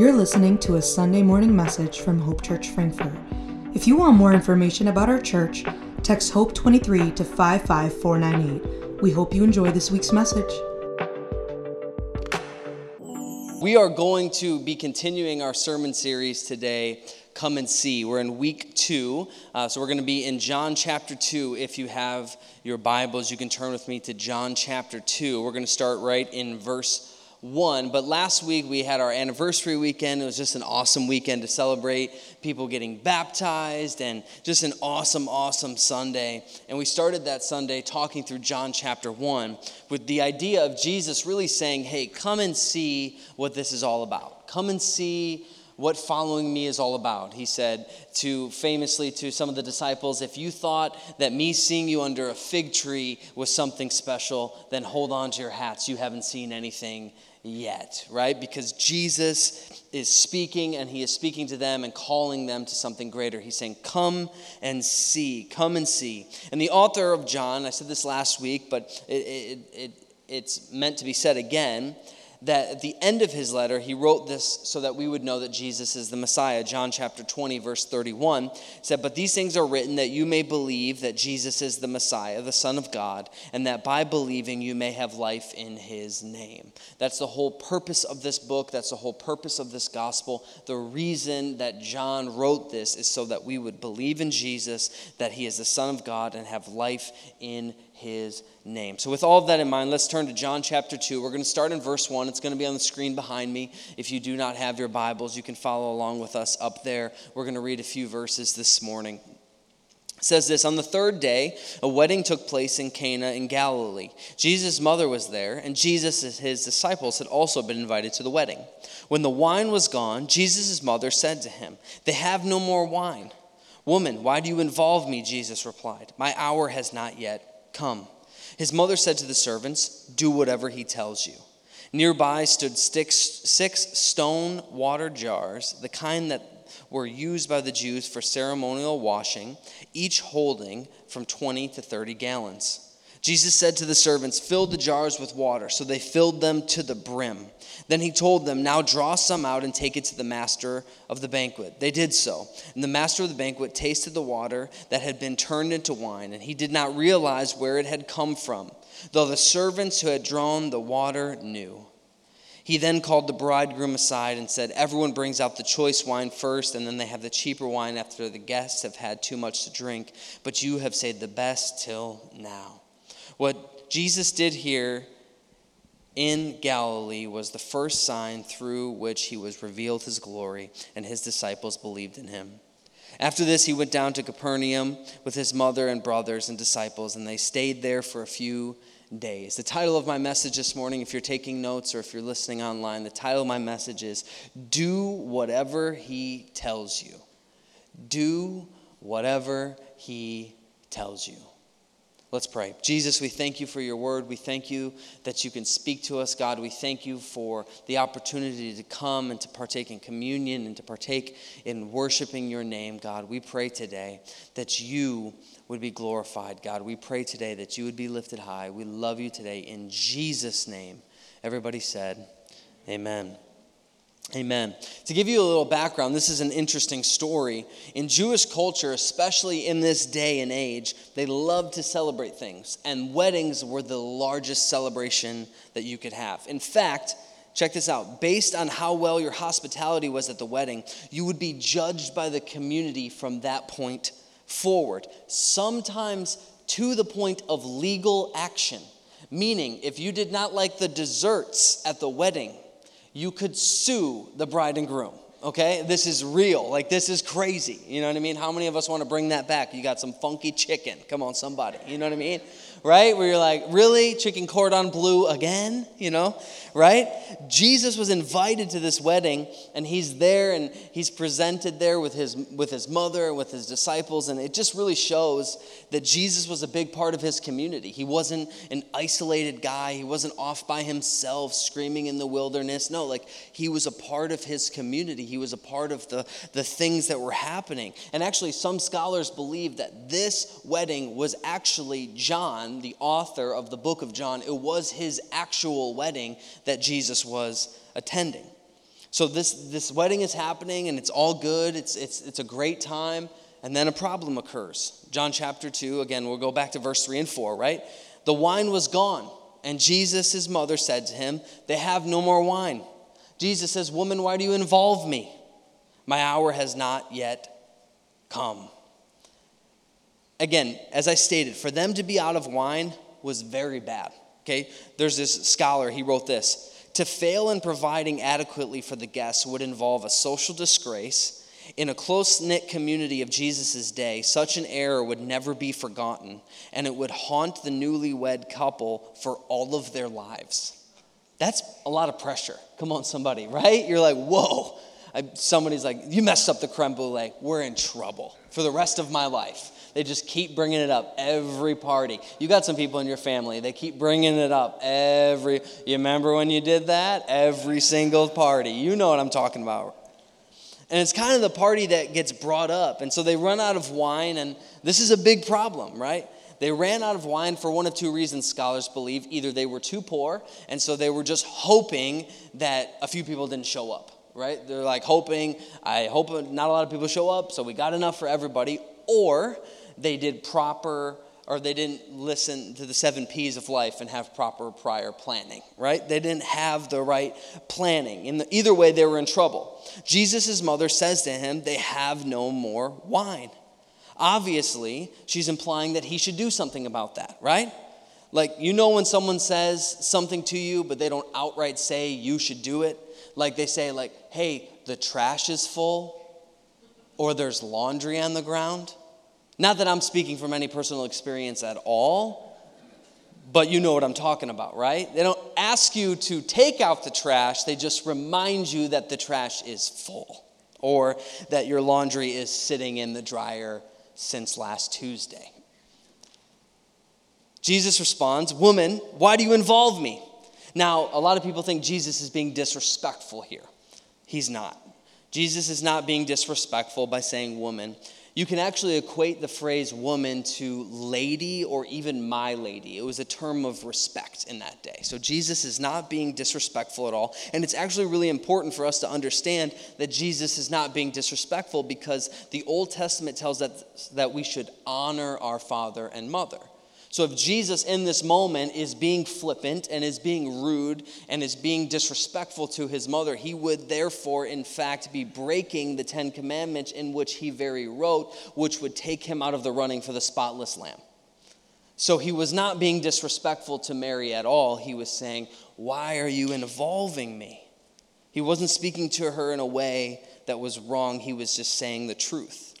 You're listening to a Sunday morning message from Hope Church Frankfurt. If you want more information about our church, text HOPE23 to 55498. We hope you enjoy this week's message. We are going to be continuing our sermon series today, Come and See. We're in week two, uh, so we're going to be in John chapter two. If you have your Bibles, you can turn with me to John chapter two. We're going to start right in verse one. But last week we had our anniversary weekend. It was just an awesome weekend to celebrate people getting baptized and just an awesome, awesome Sunday. And we started that Sunday talking through John chapter one with the idea of Jesus really saying, Hey, come and see what this is all about. Come and see what following me is all about. He said to famously to some of the disciples, if you thought that me seeing you under a fig tree was something special, then hold on to your hats. You haven't seen anything yet, right? Because Jesus is speaking and he is speaking to them and calling them to something greater. He's saying, Come and see, come and see. And the author of John, I said this last week, but it, it, it, it's meant to be said again that at the end of his letter, he wrote this so that we would know that Jesus is the Messiah. John chapter 20, verse 31 said, But these things are written that you may believe that Jesus is the Messiah, the Son of God, and that by believing you may have life in his name. That's the whole purpose of this book. That's the whole purpose of this gospel. The reason that John wrote this is so that we would believe in Jesus, that he is the Son of God, and have life in his name. So, with all of that in mind, let's turn to John chapter 2. We're going to start in verse 1. It's going to be on the screen behind me. If you do not have your Bibles, you can follow along with us up there. We're going to read a few verses this morning. It says this On the third day, a wedding took place in Cana in Galilee. Jesus' mother was there, and Jesus and his disciples had also been invited to the wedding. When the wine was gone, Jesus' mother said to him, They have no more wine. Woman, why do you involve me? Jesus replied, My hour has not yet Come. His mother said to the servants, Do whatever he tells you. Nearby stood six, six stone water jars, the kind that were used by the Jews for ceremonial washing, each holding from 20 to 30 gallons. Jesus said to the servants, Fill the jars with water. So they filled them to the brim. Then he told them, Now draw some out and take it to the master of the banquet. They did so. And the master of the banquet tasted the water that had been turned into wine, and he did not realize where it had come from, though the servants who had drawn the water knew. He then called the bridegroom aside and said, Everyone brings out the choice wine first, and then they have the cheaper wine after the guests have had too much to drink, but you have saved the best till now. What Jesus did here in Galilee was the first sign through which he was revealed his glory, and his disciples believed in him. After this, he went down to Capernaum with his mother and brothers and disciples, and they stayed there for a few days. The title of my message this morning, if you're taking notes or if you're listening online, the title of my message is Do Whatever He Tells You. Do Whatever He Tells You. Let's pray. Jesus, we thank you for your word. We thank you that you can speak to us, God. We thank you for the opportunity to come and to partake in communion and to partake in worshiping your name, God. We pray today that you would be glorified, God. We pray today that you would be lifted high. We love you today in Jesus' name. Everybody said, Amen. Amen. To give you a little background, this is an interesting story. In Jewish culture, especially in this day and age, they love to celebrate things, and weddings were the largest celebration that you could have. In fact, check this out based on how well your hospitality was at the wedding, you would be judged by the community from that point forward, sometimes to the point of legal action. Meaning, if you did not like the desserts at the wedding, you could sue the bride and groom. Okay, this is real. Like, this is crazy. You know what I mean? How many of us want to bring that back? You got some funky chicken. Come on, somebody. You know what I mean? right? Where you're like, really? Chicken cordon bleu again? You know, right? Jesus was invited to this wedding and he's there and he's presented there with his with his mother and with his disciples and it just really shows that Jesus was a big part of his community. He wasn't an isolated guy. He wasn't off by himself screaming in the wilderness. No, like he was a part of his community. He was a part of the the things that were happening. And actually some scholars believe that this wedding was actually John John, the author of the book of John, it was his actual wedding that Jesus was attending. So this, this wedding is happening and it's all good. It's, it's, it's a great time. And then a problem occurs. John chapter 2, again, we'll go back to verse 3 and 4, right? The wine was gone. And Jesus, his mother, said to him, They have no more wine. Jesus says, Woman, why do you involve me? My hour has not yet come. Again, as I stated, for them to be out of wine was very bad. Okay? There's this scholar, he wrote this To fail in providing adequately for the guests would involve a social disgrace. In a close knit community of Jesus' day, such an error would never be forgotten, and it would haunt the newlywed couple for all of their lives. That's a lot of pressure. Come on, somebody, right? You're like, whoa. I, somebody's like, you messed up the creme brulee. We're in trouble for the rest of my life. They just keep bringing it up every party. You got some people in your family, they keep bringing it up every. You remember when you did that? Every single party. You know what I'm talking about. And it's kind of the party that gets brought up. And so they run out of wine, and this is a big problem, right? They ran out of wine for one of two reasons, scholars believe. Either they were too poor, and so they were just hoping that a few people didn't show up, right? They're like hoping, I hope not a lot of people show up, so we got enough for everybody. Or they did proper, or they didn't listen to the seven P's of life and have proper prior planning, right? They didn't have the right planning. In the, either way, they were in trouble. Jesus' mother says to him, They have no more wine. Obviously, she's implying that he should do something about that, right? Like, you know, when someone says something to you, but they don't outright say you should do it, like they say, like, hey, the trash is full, or there's laundry on the ground. Not that I'm speaking from any personal experience at all, but you know what I'm talking about, right? They don't ask you to take out the trash, they just remind you that the trash is full or that your laundry is sitting in the dryer since last Tuesday. Jesus responds, Woman, why do you involve me? Now, a lot of people think Jesus is being disrespectful here. He's not. Jesus is not being disrespectful by saying woman. You can actually equate the phrase woman to lady or even my lady. It was a term of respect in that day. So Jesus is not being disrespectful at all. And it's actually really important for us to understand that Jesus is not being disrespectful because the Old Testament tells us that, that we should honor our father and mother. So if Jesus in this moment is being flippant and is being rude and is being disrespectful to his mother, he would therefore, in fact, be breaking the Ten Commandments in which he very wrote, which would take him out of the running for the spotless lamb. So he was not being disrespectful to Mary at all. He was saying, Why are you involving me? He wasn't speaking to her in a way that was wrong, he was just saying the truth.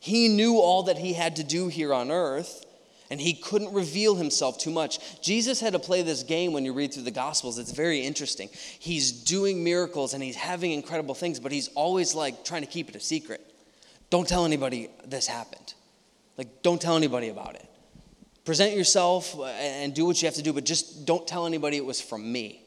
He knew all that he had to do here on earth and he couldn't reveal himself too much. Jesus had to play this game when you read through the Gospels. It's very interesting. He's doing miracles and he's having incredible things, but he's always like trying to keep it a secret. Don't tell anybody this happened. Like, don't tell anybody about it. Present yourself and do what you have to do, but just don't tell anybody it was from me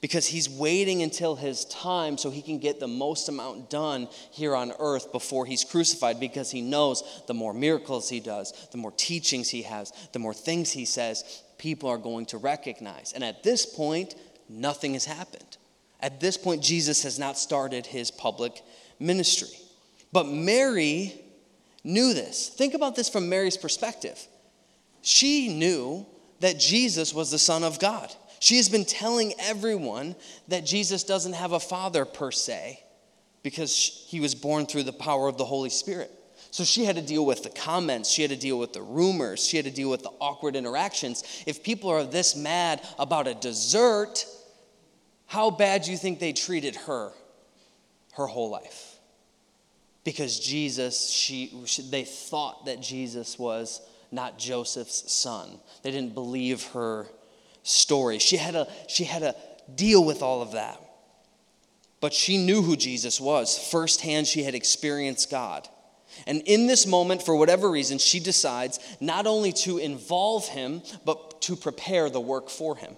because he's waiting until his time so he can get the most amount done here on earth before he's crucified because he knows the more miracles he does, the more teachings he has, the more things he says, people are going to recognize. And at this point, nothing has happened. At this point, Jesus has not started his public ministry. But Mary knew this. Think about this from Mary's perspective. She knew that Jesus was the Son of God. She has been telling everyone that Jesus doesn't have a father per se because he was born through the power of the Holy Spirit. So she had to deal with the comments, she had to deal with the rumors, she had to deal with the awkward interactions. If people are this mad about a dessert, how bad do you think they treated her her whole life? Because Jesus, she, they thought that Jesus was not Joseph's son. They didn't believe her story. She had a she had a deal with all of that. But she knew who Jesus was. Firsthand, she had experienced God. And in this moment, for whatever reason, she decides not only to involve him, but to prepare the work for him.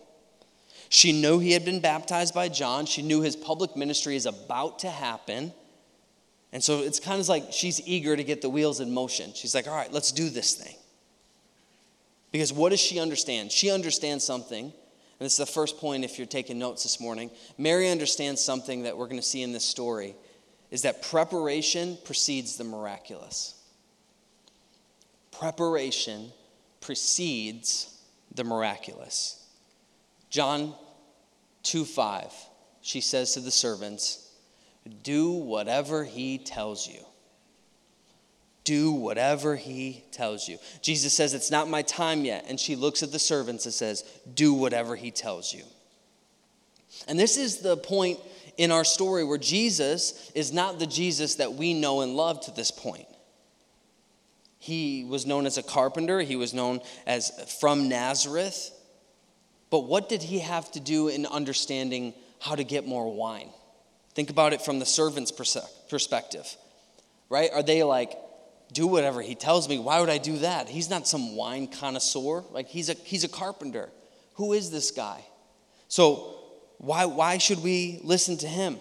She knew he had been baptized by John. She knew his public ministry is about to happen. And so it's kind of like she's eager to get the wheels in motion. She's like, all right, let's do this thing. Because what does she understand? She understands something And this is the first point if you're taking notes this morning. Mary understands something that we're going to see in this story is that preparation precedes the miraculous. Preparation precedes the miraculous. John 2 5, she says to the servants, Do whatever he tells you. Do whatever he tells you. Jesus says, It's not my time yet. And she looks at the servants and says, Do whatever he tells you. And this is the point in our story where Jesus is not the Jesus that we know and love to this point. He was known as a carpenter, he was known as from Nazareth. But what did he have to do in understanding how to get more wine? Think about it from the servant's perspective, right? Are they like, do whatever he tells me? Why would I do that? He's not some wine connoisseur. Like, he's a, he's a carpenter. Who is this guy? So, why, why should we listen to him?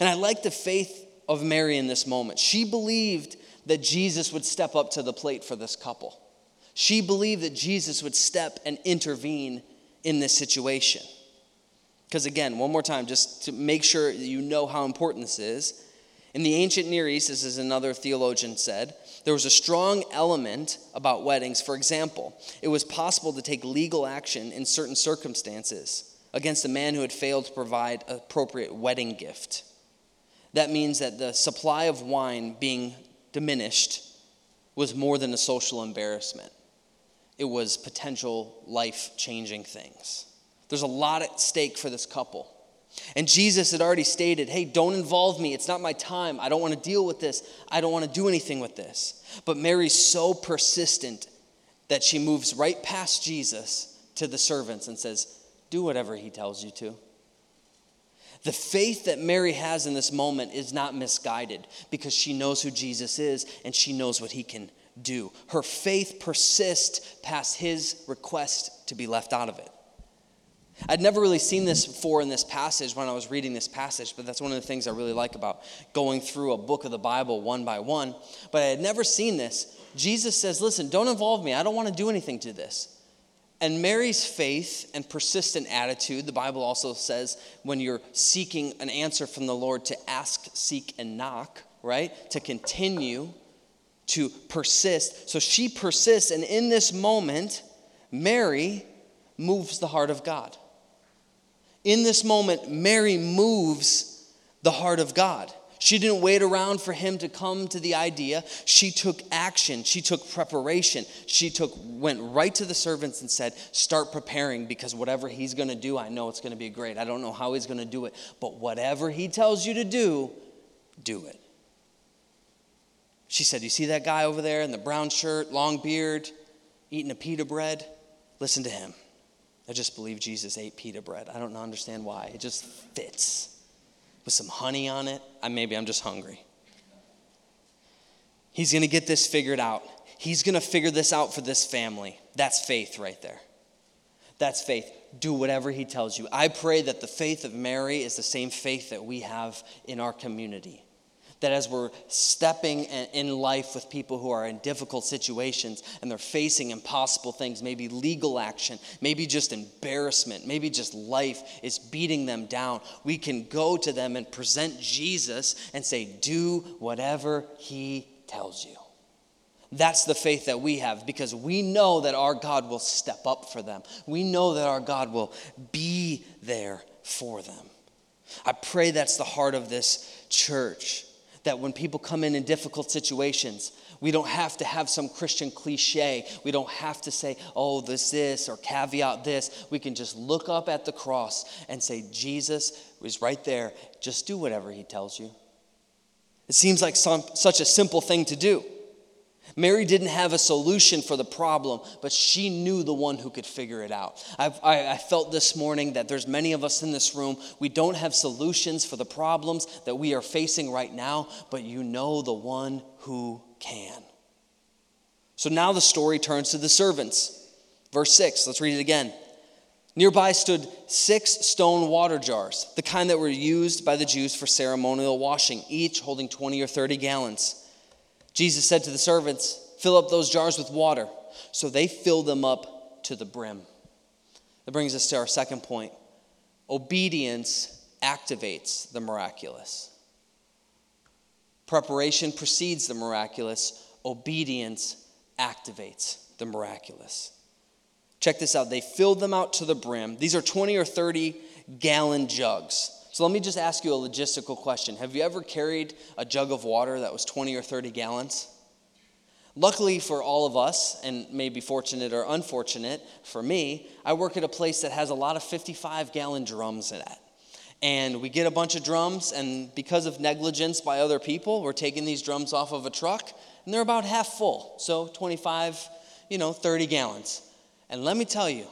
And I like the faith of Mary in this moment. She believed that Jesus would step up to the plate for this couple. She believed that Jesus would step and intervene in this situation. Because again, one more time, just to make sure you know how important this is. In the ancient Near East, this is another theologian said, there was a strong element about weddings. For example, it was possible to take legal action in certain circumstances against a man who had failed to provide appropriate wedding gift. That means that the supply of wine being diminished was more than a social embarrassment, it was potential life changing things. There's a lot at stake for this couple. And Jesus had already stated, hey, don't involve me. It's not my time. I don't want to deal with this. I don't want to do anything with this. But Mary's so persistent that she moves right past Jesus to the servants and says, do whatever he tells you to. The faith that Mary has in this moment is not misguided because she knows who Jesus is and she knows what he can do. Her faith persists past his request to be left out of it. I'd never really seen this before in this passage when I was reading this passage, but that's one of the things I really like about going through a book of the Bible one by one. But I had never seen this. Jesus says, Listen, don't involve me. I don't want to do anything to this. And Mary's faith and persistent attitude, the Bible also says when you're seeking an answer from the Lord to ask, seek, and knock, right? To continue to persist. So she persists, and in this moment, Mary moves the heart of God. In this moment, Mary moves the heart of God. She didn't wait around for him to come to the idea. She took action. She took preparation. She took went right to the servants and said, "Start preparing because whatever he's going to do, I know it's going to be great. I don't know how he's going to do it, but whatever he tells you to do, do it." She said, "You see that guy over there in the brown shirt, long beard, eating a pita bread? Listen to him." I just believe Jesus ate pita bread. I don't understand why. It just fits with some honey on it. I, maybe I'm just hungry. He's going to get this figured out. He's going to figure this out for this family. That's faith right there. That's faith. Do whatever he tells you. I pray that the faith of Mary is the same faith that we have in our community that as we're stepping in life with people who are in difficult situations and they're facing impossible things, maybe legal action, maybe just embarrassment, maybe just life is beating them down, we can go to them and present Jesus and say, Do whatever he tells you. That's the faith that we have because we know that our God will step up for them. We know that our God will be there for them. I pray that's the heart of this church that when people come in in difficult situations, we don't have to have some Christian cliche. We don't have to say, oh, this, this, or caveat this. We can just look up at the cross and say, Jesus is right there. Just do whatever he tells you. It seems like some, such a simple thing to do. Mary didn't have a solution for the problem, but she knew the one who could figure it out. I, I, felt this morning that there's many of us in this room, we don't have solutions for the problems that we are facing right now, but you know the one who can. So now the story turns to the servants. Verse 6, let's read it again. Nearby stood six stone water jars, the kind that were used by the Jews for ceremonial washing, each holding 20 or 30 gallons. Jesus said to the servants, Fill up those jars with water. So they filled them up to the brim. That brings us to our second point obedience activates the miraculous. Preparation precedes the miraculous, obedience activates the miraculous. Check this out. They filled them out to the brim. These are 20 or 30 gallon jugs. So let me just ask you a logistical question. Have you ever carried a jug of water that was 20 or 30 gallons? Luckily for all of us, and maybe fortunate or unfortunate for me, I work at a place that has a lot of 55 gallon drums in it. And we get a bunch of drums, and because of negligence by other people, we're taking these drums off of a truck, and they're about half full. So 25, you know, 30 gallons. And let me tell you,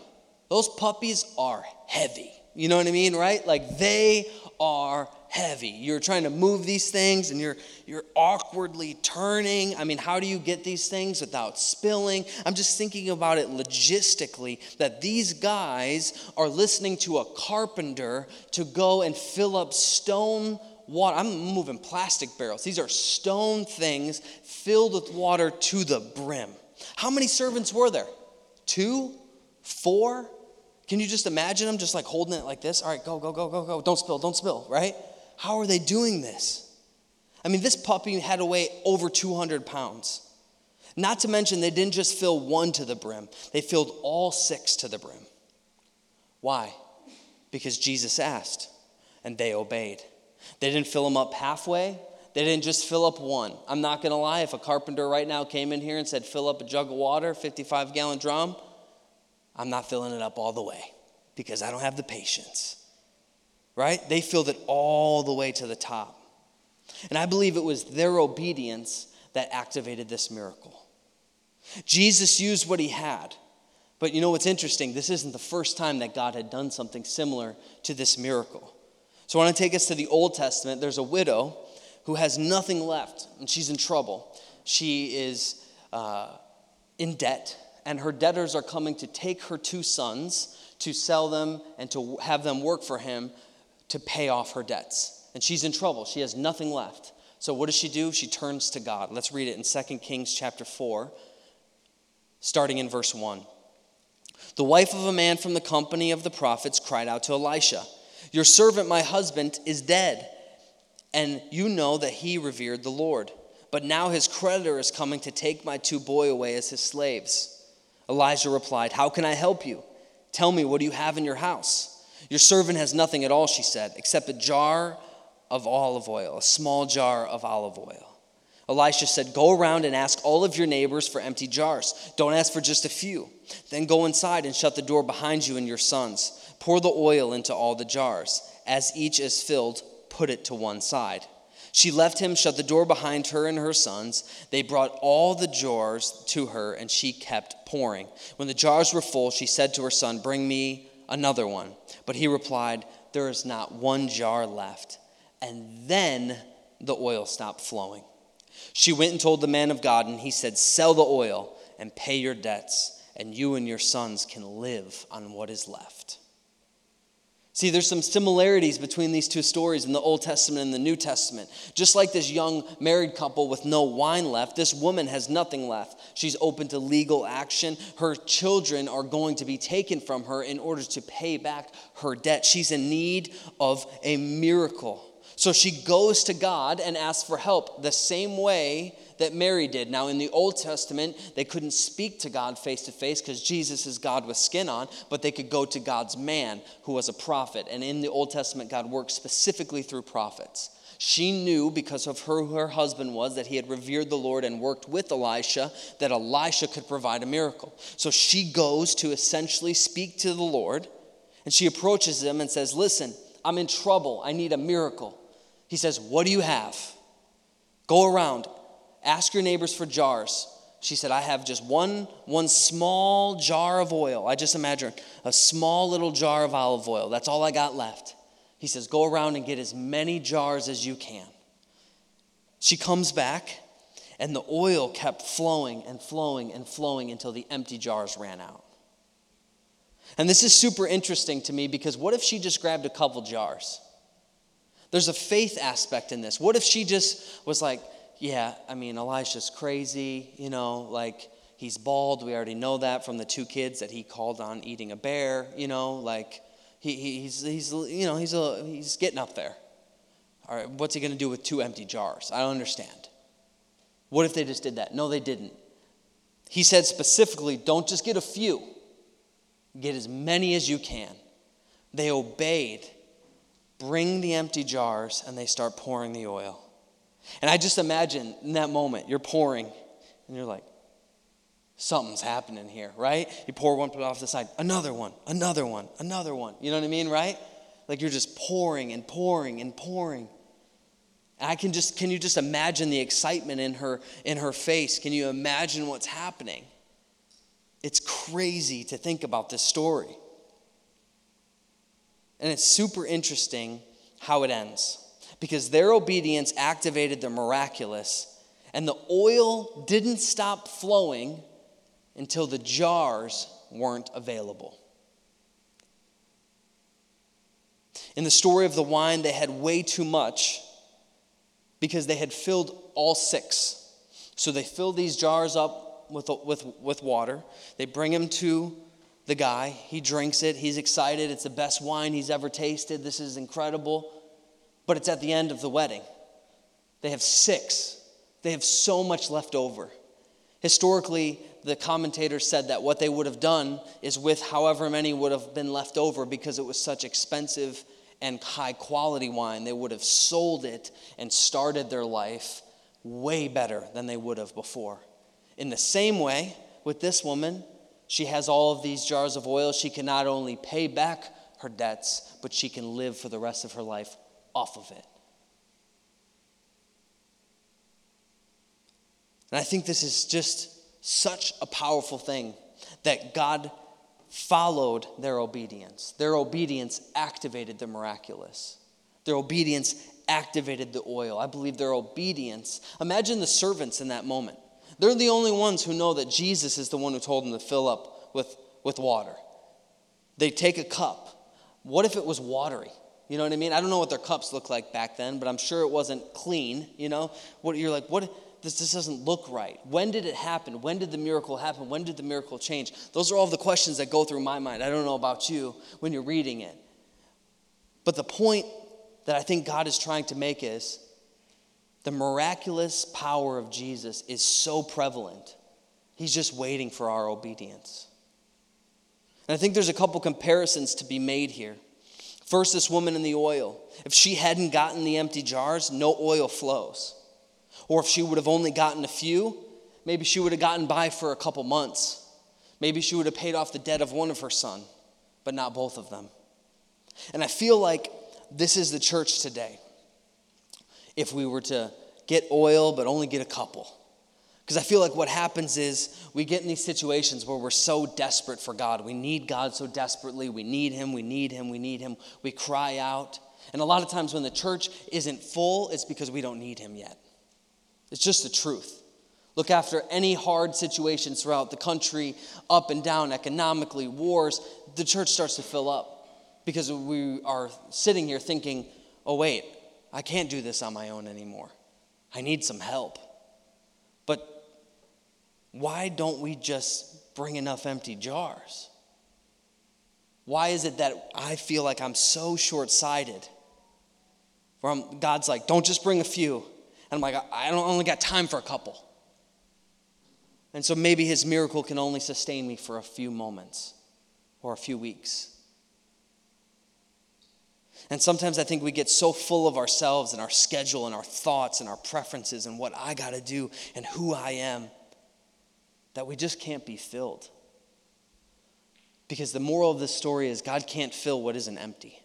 those puppies are heavy. You know what I mean, right? Like they are heavy. You're trying to move these things and you're you're awkwardly turning. I mean, how do you get these things without spilling? I'm just thinking about it logistically that these guys are listening to a carpenter to go and fill up stone water. I'm moving plastic barrels. These are stone things filled with water to the brim. How many servants were there? Two? Four? Can you just imagine them just like holding it like this? All right, go, go, go, go, go. Don't spill, don't spill, right? How are they doing this? I mean, this puppy had to weigh over 200 pounds. Not to mention, they didn't just fill one to the brim, they filled all six to the brim. Why? Because Jesus asked, and they obeyed. They didn't fill them up halfway, they didn't just fill up one. I'm not gonna lie, if a carpenter right now came in here and said, fill up a jug of water, 55 gallon drum, I'm not filling it up all the way because I don't have the patience. Right? They filled it all the way to the top. And I believe it was their obedience that activated this miracle. Jesus used what he had. But you know what's interesting? This isn't the first time that God had done something similar to this miracle. So I want to take us to the Old Testament. There's a widow who has nothing left, and she's in trouble. She is uh, in debt and her debtors are coming to take her two sons to sell them and to have them work for him to pay off her debts. And she's in trouble. She has nothing left. So what does she do? She turns to God. Let's read it in 2 Kings chapter 4, starting in verse 1. The wife of a man from the company of the prophets cried out to Elisha, Your servant, my husband, is dead, and you know that he revered the Lord. But now his creditor is coming to take my two boy away as his slaves. Elijah replied, How can I help you? Tell me, what do you have in your house? Your servant has nothing at all, she said, except a jar of olive oil, a small jar of olive oil. Elisha said, Go around and ask all of your neighbors for empty jars. Don't ask for just a few. Then go inside and shut the door behind you and your sons. Pour the oil into all the jars. As each is filled, put it to one side. She left him, shut the door behind her and her sons. They brought all the jars to her, and she kept pouring. When the jars were full, she said to her son, Bring me another one. But he replied, There is not one jar left. And then the oil stopped flowing. She went and told the man of God, and he said, Sell the oil and pay your debts, and you and your sons can live on what is left. See, there's some similarities between these two stories in the Old Testament and the New Testament. Just like this young married couple with no wine left, this woman has nothing left. She's open to legal action. Her children are going to be taken from her in order to pay back her debt. She's in need of a miracle. So she goes to God and asks for help the same way that Mary did. Now, in the Old Testament, they couldn't speak to God face to face because Jesus is God with skin on, but they could go to God's man who was a prophet. And in the Old Testament, God worked specifically through prophets. She knew because of her who her husband was that he had revered the Lord and worked with Elisha that Elisha could provide a miracle. So she goes to essentially speak to the Lord and she approaches him and says, Listen, I'm in trouble. I need a miracle. He says, What do you have? Go around, Ask your neighbors for jars. She said, I have just one, one small jar of oil. I just imagine a small little jar of olive oil. That's all I got left. He says, Go around and get as many jars as you can. She comes back, and the oil kept flowing and flowing and flowing until the empty jars ran out. And this is super interesting to me because what if she just grabbed a couple jars? There's a faith aspect in this. What if she just was like, yeah, I mean, Elisha's crazy, you know, like He's bald. We already know that from the two kids that he called on eating a bear. You know, like he, he's, he's, you know, he's, a, he's getting up there. All right, what's he going to do with two empty jars? I don't understand. What if they just did that? No, they didn't. He said specifically, don't just get a few, get as many as you can. They obeyed, bring the empty jars, and they start pouring the oil. And I just imagine in that moment, you're pouring, and you're like, something's happening here, right? You pour one, put off the side, another one, another one, another one. You know what I mean, right? Like you're just pouring and pouring and pouring. I can just can you just imagine the excitement in her in her face? Can you imagine what's happening? It's crazy to think about this story. And it's super interesting how it ends because their obedience activated the miraculous and the oil didn't stop flowing until the jars weren't available. In the story of the wine, they had way too much because they had filled all six. So they fill these jars up with, with, with water. They bring them to the guy. He drinks it. He's excited. It's the best wine he's ever tasted. This is incredible. But it's at the end of the wedding. They have six. They have so much left over. Historically, the commentators said that what they would have done is with however many would have been left over because it was such expensive and high quality wine, they would have sold it and started their life way better than they would have before. In the same way, with this woman, she has all of these jars of oil. She can not only pay back her debts, but she can live for the rest of her life off of it. And I think this is just such a powerful thing that God followed their obedience. Their obedience activated the miraculous. Their obedience activated the oil. I believe their obedience. Imagine the servants in that moment. They're the only ones who know that Jesus is the one who told them to fill up with, with water. They take a cup. What if it was watery? You know what I mean? I don't know what their cups looked like back then, but I'm sure it wasn't clean. You know, what you're like, what? this, this doesn't look right. When did it happen? When did the miracle happen? When did the miracle change? Those are all the questions that go through my mind. I don't know about you when you're reading it. But the point that I think God is trying to make is the miraculous power of Jesus is so prevalent. He's just waiting for our obedience. And I think there's a couple comparisons to be made here. First, this woman in the oil. If she hadn't gotten the empty jars, no oil flows. Or if she would have only gotten a few, maybe she would have gotten by for a couple months. Maybe she would have paid off the debt of one of her son, but not both of them. And I feel like this is the church today. If we were to get oil, but only get a couple. Because I feel like what happens is we get in these situations where we're so desperate for God. We need God so desperately. We need Him, we need Him, we need Him. We cry out. And a lot of times when the church isn't full, it's because we don't need Him yet. It's just the truth. Look after any hard situations throughout the country, up and down, economically, wars, the church starts to fill up because we are sitting here thinking, oh, wait, I can't do this on my own anymore. I need some help. But why don't we just bring enough empty jars? Why is it that I feel like I'm so short sighted? Where God's like, don't just bring a few, and I'm like, I don't only got time for a couple. And so maybe his miracle can only sustain me for a few moments or a few weeks. And sometimes I think we get so full of ourselves and our schedule and our thoughts and our preferences and what I got to do and who I am that we just can't be filled. Because the moral of this story is God can't fill what isn't empty.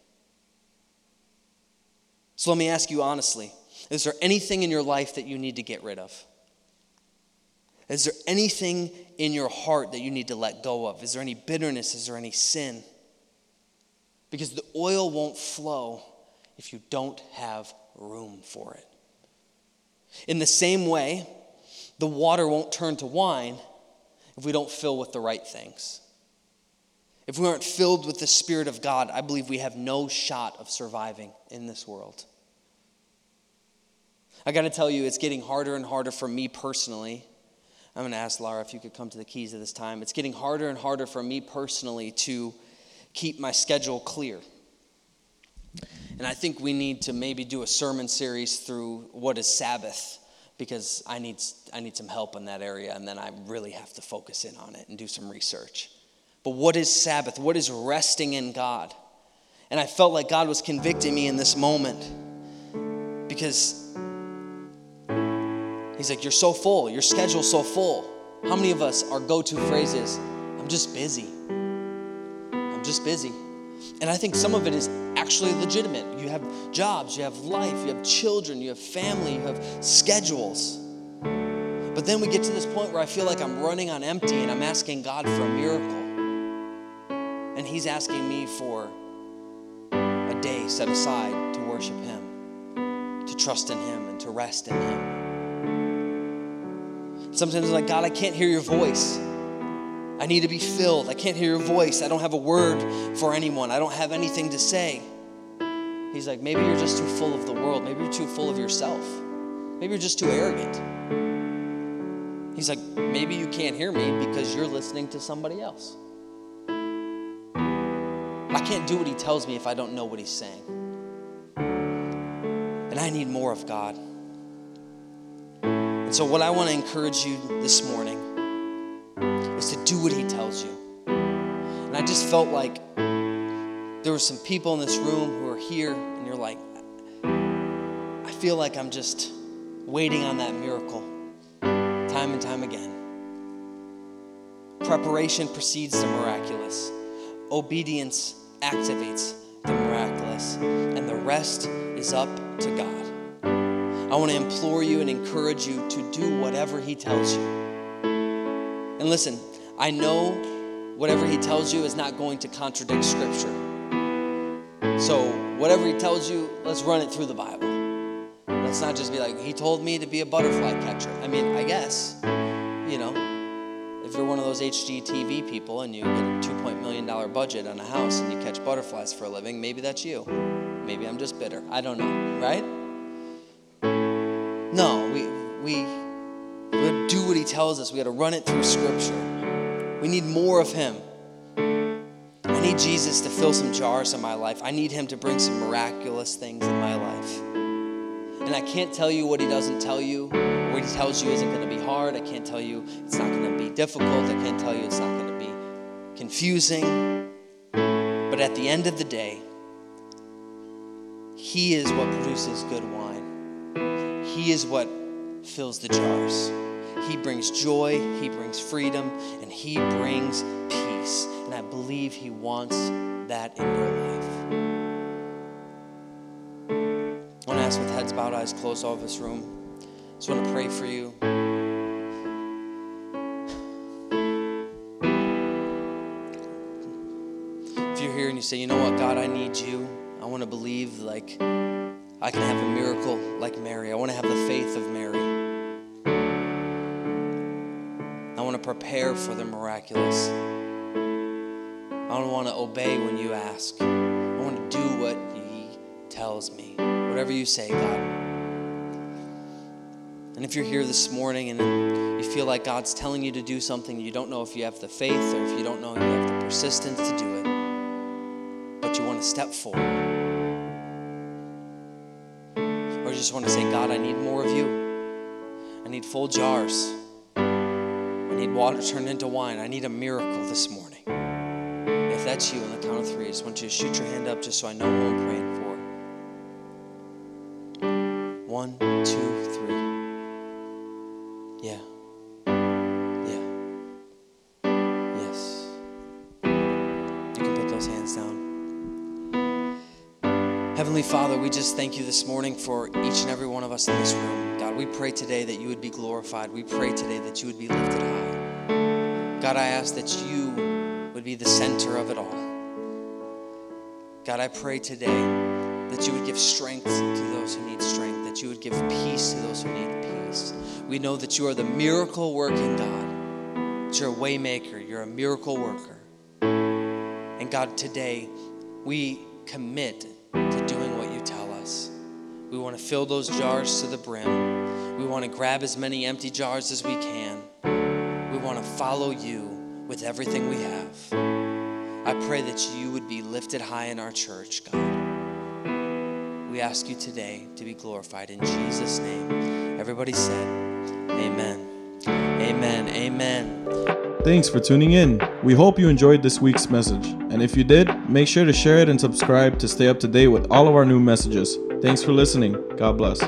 So let me ask you honestly is there anything in your life that you need to get rid of? Is there anything in your heart that you need to let go of? Is there any bitterness? Is there any sin? Because the oil won't flow if you don't have room for it. In the same way, the water won't turn to wine if we don't fill with the right things. If we aren't filled with the Spirit of God, I believe we have no shot of surviving in this world. I got to tell you, it's getting harder and harder for me personally I'm going to ask Laura if you could come to the keys at this time. It's getting harder and harder for me personally to keep my schedule clear. And I think we need to maybe do a sermon series through what is Sabbath because I need, I need some help in that area and then I really have to focus in on it and do some research. But what is Sabbath? What is resting in God? And I felt like God was convicting me in this moment because He's like, You're so full, your schedule's so full. How many of us, our go to phrase is, I'm just busy? I'm just busy. And I think some of it is actually legitimate. You have jobs, you have life, you have children, you have family, you have schedules. But then we get to this point where I feel like I'm running on empty and I'm asking God for a miracle. And He's asking me for a day set aside to worship Him, to trust in Him, and to rest in Him. Sometimes it's like, God, I can't hear your voice. I need to be filled. I can't hear your voice. I don't have a word for anyone. I don't have anything to say. He's like, maybe you're just too full of the world. Maybe you're too full of yourself. Maybe you're just too arrogant. He's like, maybe you can't hear me because you're listening to somebody else. I can't do what he tells me if I don't know what he's saying. And I need more of God. And so, what I want to encourage you this morning is to do what He tells you. And I just felt like there were some people in this room who are here, and you're like, I feel like I'm just waiting on that miracle time and time again. Preparation precedes the miraculous, obedience activates the miraculous, and the rest is up to God. I want to implore you and encourage you to do whatever He tells you. And listen, I know whatever He tells you is not going to contradict Scripture. So, whatever He tells you, let's run it through the Bible. Let's not just be like, He told me to be a butterfly catcher. I mean, I guess, you know, if you're one of those HGTV people and you get a $2 million budget on a house and you catch butterflies for a living, maybe that's you. Maybe I'm just bitter. I don't know, right? No, we, we, we gotta do what he tells us. We got to run it through Scripture. We need more of him. I need Jesus to fill some jars in my life. I need him to bring some miraculous things in my life. And I can't tell you what he doesn't tell you. What he tells you isn't going to be hard. I can't tell you it's not going to be difficult. I can't tell you it's not going to be confusing. But at the end of the day, he is what produces good wine. He is what fills the jars. He brings joy, He brings freedom, and He brings peace. And I believe He wants that in your life. I want to ask with heads bowed, eyes closed, all of this room. I just want to pray for you. If you're here and you say, you know what, God, I need you. I want to believe like I can have a miracle like Mary. I want to have the faith of Mary. Prepare for the miraculous. I don't want to obey when you ask. I want to do what He tells me. Whatever you say, God. And if you're here this morning and you feel like God's telling you to do something, you don't know if you have the faith or if you don't know you have the persistence to do it, but you want to step forward Or you just want to say, God, I need more of you. I need full jars. I need water turned into wine. I need a miracle this morning. If that's you, on the count of three, I just want you to shoot your hand up just so I know who I'm praying for. One, two, three. Yeah. Yeah. Yes. You can put those hands down. Heavenly Father, we just thank you this morning for each and every one of us in this room. God, we pray today that you would be glorified. We pray today that you would be lifted high. God, I ask that you would be the center of it all. God, I pray today that you would give strength to those who need strength, that you would give peace to those who need peace. We know that you are the miracle working God. That you're a waymaker, you're a miracle worker. And God, today we commit to doing what you tell us. We want to fill those jars to the brim. We want to grab as many empty jars as we can. We want to follow you with everything we have. I pray that you would be lifted high in our church, God. We ask you today to be glorified in Jesus' name. Everybody said, Amen. Amen. Amen. Thanks for tuning in. We hope you enjoyed this week's message. And if you did, make sure to share it and subscribe to stay up to date with all of our new messages. Thanks for listening. God bless.